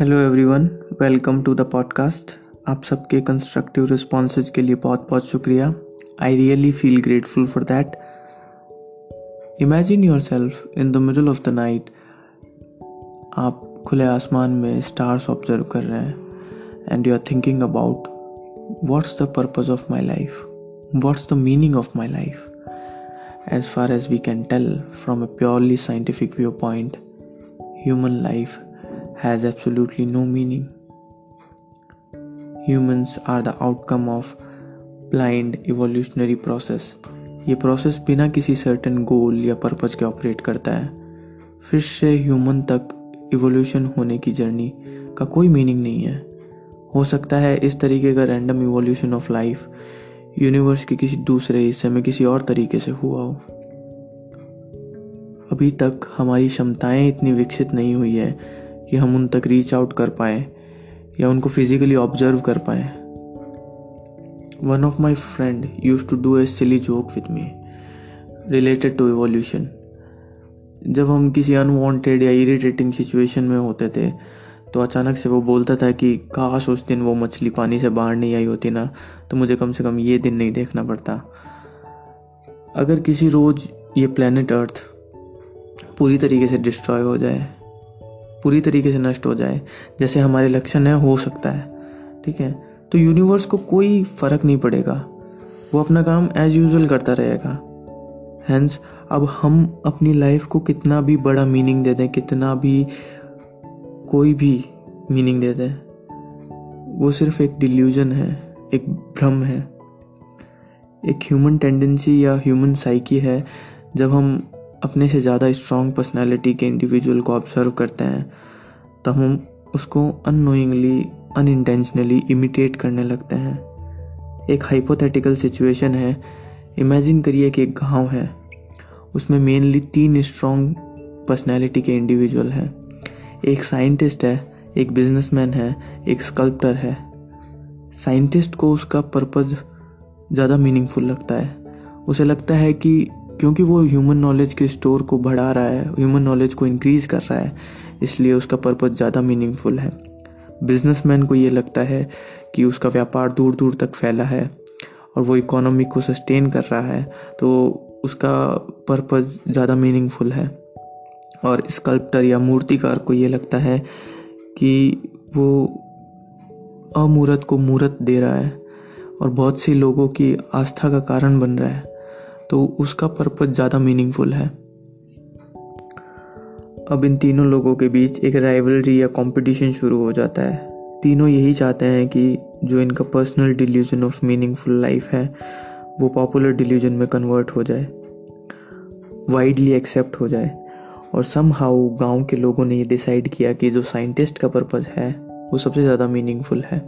Hello everyone welcome to the podcast आप सबके constructive responses के लिए बहुत बहुत शुक्रिया। I really feel grateful for that imagine yourself in the middle of the night आप खुले आसमान में स्टार्स ऑब्ज़र्व कर रहे हैं and you are thinking about what's the purpose of my life what's the meaning of my life as far as we can tell from a purely scientific viewpoint human life has absolutely no meaning. Humans are the outcome of blind evolutionary process. ये process बिना किसी certain गोल या purpose के operate करता है fish से human तक evolution होने की जर्नी का कोई मीनिंग नहीं है हो सकता है इस तरीके का random evolution of life universe के किसी दूसरे हिस्से में किसी और तरीके से हुआ हो अभी तक हमारी क्षमताएँ इतनी विकसित नहीं हुई है कि हम उन तक रीच आउट कर पाएँ, या उनको फिजिकली ऑब्ज़र्व कर पाए। One of my friend use to do a silly joke with me related to evolution जब हम किसी अनवांटेड या इरिटेटिंग सिचुएशन में होते थे तो अचानक से वो बोलता था कि, काश उस दिन वो मछली पानी से बाहर नहीं आई होती ना तो मुझे कम से कम ये दिन नहीं देखना पड़ता। अगर किसी रोज़ ये प्लेनेट अर्थ पूरी तरीके से डिस्ट्रॉय हो जाए पूरी तरीके से नष्ट हो जाए, जैसे हमारे लक्षण है, हो सकता है। ठीक है? तो यूनिवर्स को कोई फ़र्क नहीं पड़ेगा। वो अपना काम एज यूजल करता रहेगा। हैंस अब हम अपनी लाइफ को कितना भी बड़ा मीनिंग दे दें, कितना भी कोई भी मीनिंग दे दें, वो सिर्फ़ एक डिल्यूजन है, एक भ्रम है। एक ह्यूमन टेंडेंसी या ह्यूमन साइकी है, जब हम अपने से ज़्यादा स्ट्रॉन्ग पर्सनैलिटी के इंडिविजुअल को ऑब्ज़र्व करते हैं, तब हम उसको अनोइंगली अनइंटेंशनली इमिटेट करने लगते हैं। एक हाइपोथेटिकल सिचुएशन है इमेजिन करिए कि एक गाँव है, उसमें मेनली तीन स्ट्रॉन्ग पर्सनैलिटी के इंडिविजुअल हैं। एक साइंटिस्ट है, एक बिजनेसमैन है, एक स्कल्प्टर है। साइंटिस्ट को उसका पर्पज़ ज़्यादा मीनिंगफुल लगता है। उसे लगता है कि क्योंकि वो ह्यूमन नॉलेज के स्टोर को बढ़ा रहा है ह्यूमन नॉलेज को इंक्रीज कर रहा है, इसलिए उसका पर्पज ज़्यादा मीनिंगफुल है। बिजनेसमैन को ये लगता है कि उसका व्यापार दूर दूर तक फैला है और वो इकोनॉमी को सस्टेन कर रहा है तो उसका पर्पज ज़्यादा मीनिंगफुल है। और स्कल्प्टर या मूर्तिकार को ये लगता है कि वो अमूर्त को मूर्त दे रहा है और बहुत से लोगों की आस्था का कारण बन रहा है। तो उसका पर्पज ज़्यादा मीनिंगफुल है। अब इन तीनों लोगों के बीच एक राइवलरी या कंपटीशन शुरू हो जाता है। तीनों यही चाहते हैं कि जो इनका personal delusion of meaningful life है, वो पॉपुलर डिल्यूजन में कन्वर्ट हो जाए वाइडली एक्सेप्ट हो जाए। और सम हाउ गाँव के लोगों ने ये डिसाइड किया कि जो साइंटिस्ट का पर्पज़ है, वो सबसे ज़्यादा मीनिंगफुल है।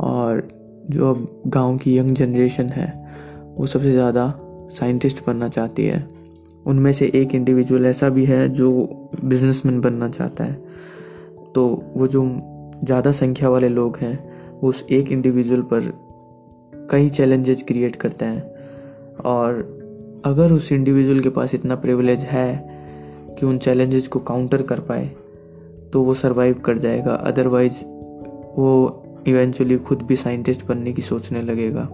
और जो अब गाँव की यंग जनरेशन है, वो सबसे ज़्यादा साइंटिस्ट बनना चाहती है। उनमें से एक इंडिविजुअल ऐसा भी है जो बिजनेसमैन बनना चाहता है। तो वो जो ज़्यादा संख्या वाले लोग हैं, वो उस एक इंडिविजुअल पर कई चैलेंजेस क्रिएट करते हैं। और अगर उस इंडिविजुअल के पास इतना प्रिविलेज है कि उन चैलेंजेस को काउंटर कर पाए तो वो सरवाइव कर जाएगा। अदरवाइज़ वो इवेंचुअली खुद भी साइंटिस्ट बनने की सोचने लगेगा।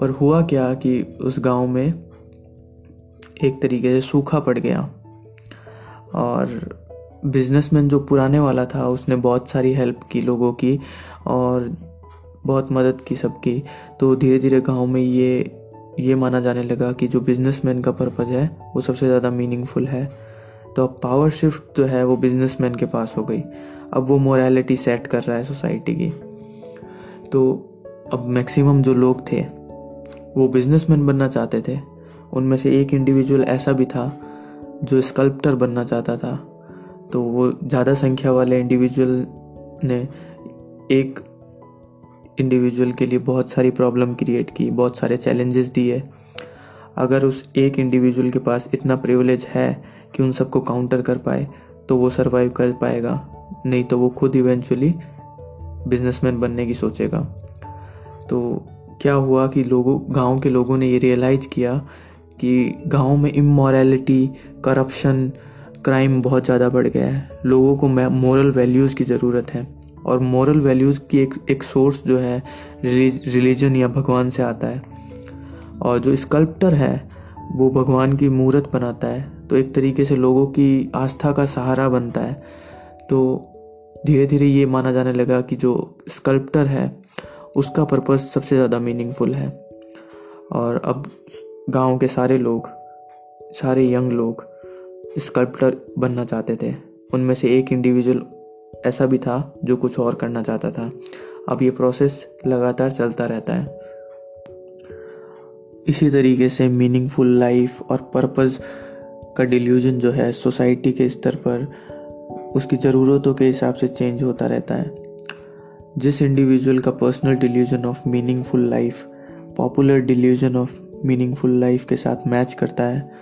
पर हुआ क्या कि उस गाँव में एक तरीके से सूखा पड़ गया। और बिजनेसमैन जो पुराने वाला था, उसने बहुत सारी हेल्प की लोगों की और बहुत मदद की सबकी। तो धीरे धीरे गाँव में ये ये माना जाने लगा कि जो बिजनेसमैन का पर्पज़ है, वो सबसे ज़्यादा मीनिंगफुल है। तो अब पावर शिफ्ट जो है, वो बिजनेसमैन के पास हो गई। अब वो मोरालिटी सेट कर रहा है सोसाइटी की। तो अब मैक्सिमम जो लोग थे वो बिजनेसमैन बनना चाहते थे। उनमें से एक इंडिविजुअल ऐसा भी था, जो स्कल्प्टर बनना चाहता था। तो वो ज़्यादा संख्या वाले इंडिविजुअल ने एक इंडिविजुअल के लिए बहुत सारी प्रॉब्लम क्रिएट की, बहुत सारे चैलेंजेस दिए। अगर उस एक इंडिविजुअल के पास इतना प्रिविलेज है कि उन सबको काउंटर कर पाए तो वो सरवाइव कर पाएगा। नहीं तो वो खुद इवेंचुअली बिजनेसमैन बनने की सोचेगा। तो क्या हुआ कि लोगों, गाँव के लोगों ने ये रियलाइज़ किया कि गाँव में इमोरलिटी करप्शन क्राइम बहुत ज़्यादा बढ़ गया है। लोगों को मॉरल वैल्यूज़ की ज़रूरत है। और मॉरल वैल्यूज़ की एक एक सोर्स जो है रिलीजन या भगवान से आता है। और जो स्कल्प्टर है, वो भगवान की मूर्त बनाता है। तो एक तरीके से लोगों की आस्था का सहारा बनता है। तो धीरे धीरे ये माना जाने लगा कि जो स्कल्प्टर है उसका पर्पस सबसे ज़्यादा मीनिंगफुल है। और अब गाँव के सारे लोग, सारे यंग लोग स्कल्प्टर बनना चाहते थे। उनमें से एक इंडिविजुअल ऐसा भी था जो कुछ और करना चाहता था। अब ये प्रोसेस लगातार चलता रहता है। इसी तरीके से मीनिंगफुल लाइफ और पर्पस का डिल्यूजन जो है सोसाइटी के स्तर पर उसकी ज़रूरतों के हिसाब से चेंज होता रहता है। जिस इंडिविजुअल का personal delusion of meaningful life popular delusion of meaningful life के साथ मैच करता है,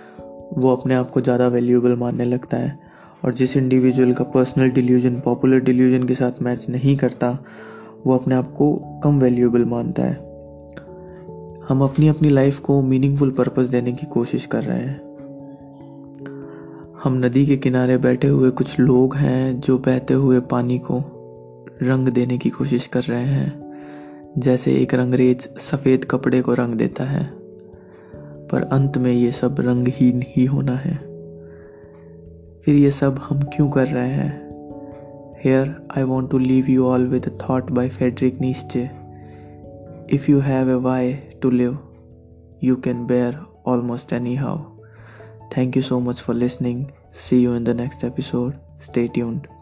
वो अपने आप को ज़्यादा वैल्यूएबल मानने लगता है। और जिस इंडिविजुअल का पर्सनल डिल्यूजन पॉपुलर डिल्यूजन के साथ मैच नहीं करता, वो अपने आप को कम वैल्यूएबल मानता है। हम अपनी अपनी लाइफ को मीनिंगफुल पर्पस देने की कोशिश कर रहे हैं। हम नदी के किनारे बैठे हुए कुछ लोग हैं जो बहते हुए पानी को रंग देने की कोशिश कर रहे हैं जैसे एक रंगरेज सफ़ेद कपड़े को रंग देता है पर अंत में ये सब रंगहीन ही होना है फिर ये सब हम क्यों कर रहे हैं here I want to leave you all with thought by Friedrich Nietzsche if you have a why to live you can bear almost any how Thank you so much for listening. See you in the next episode. Stay.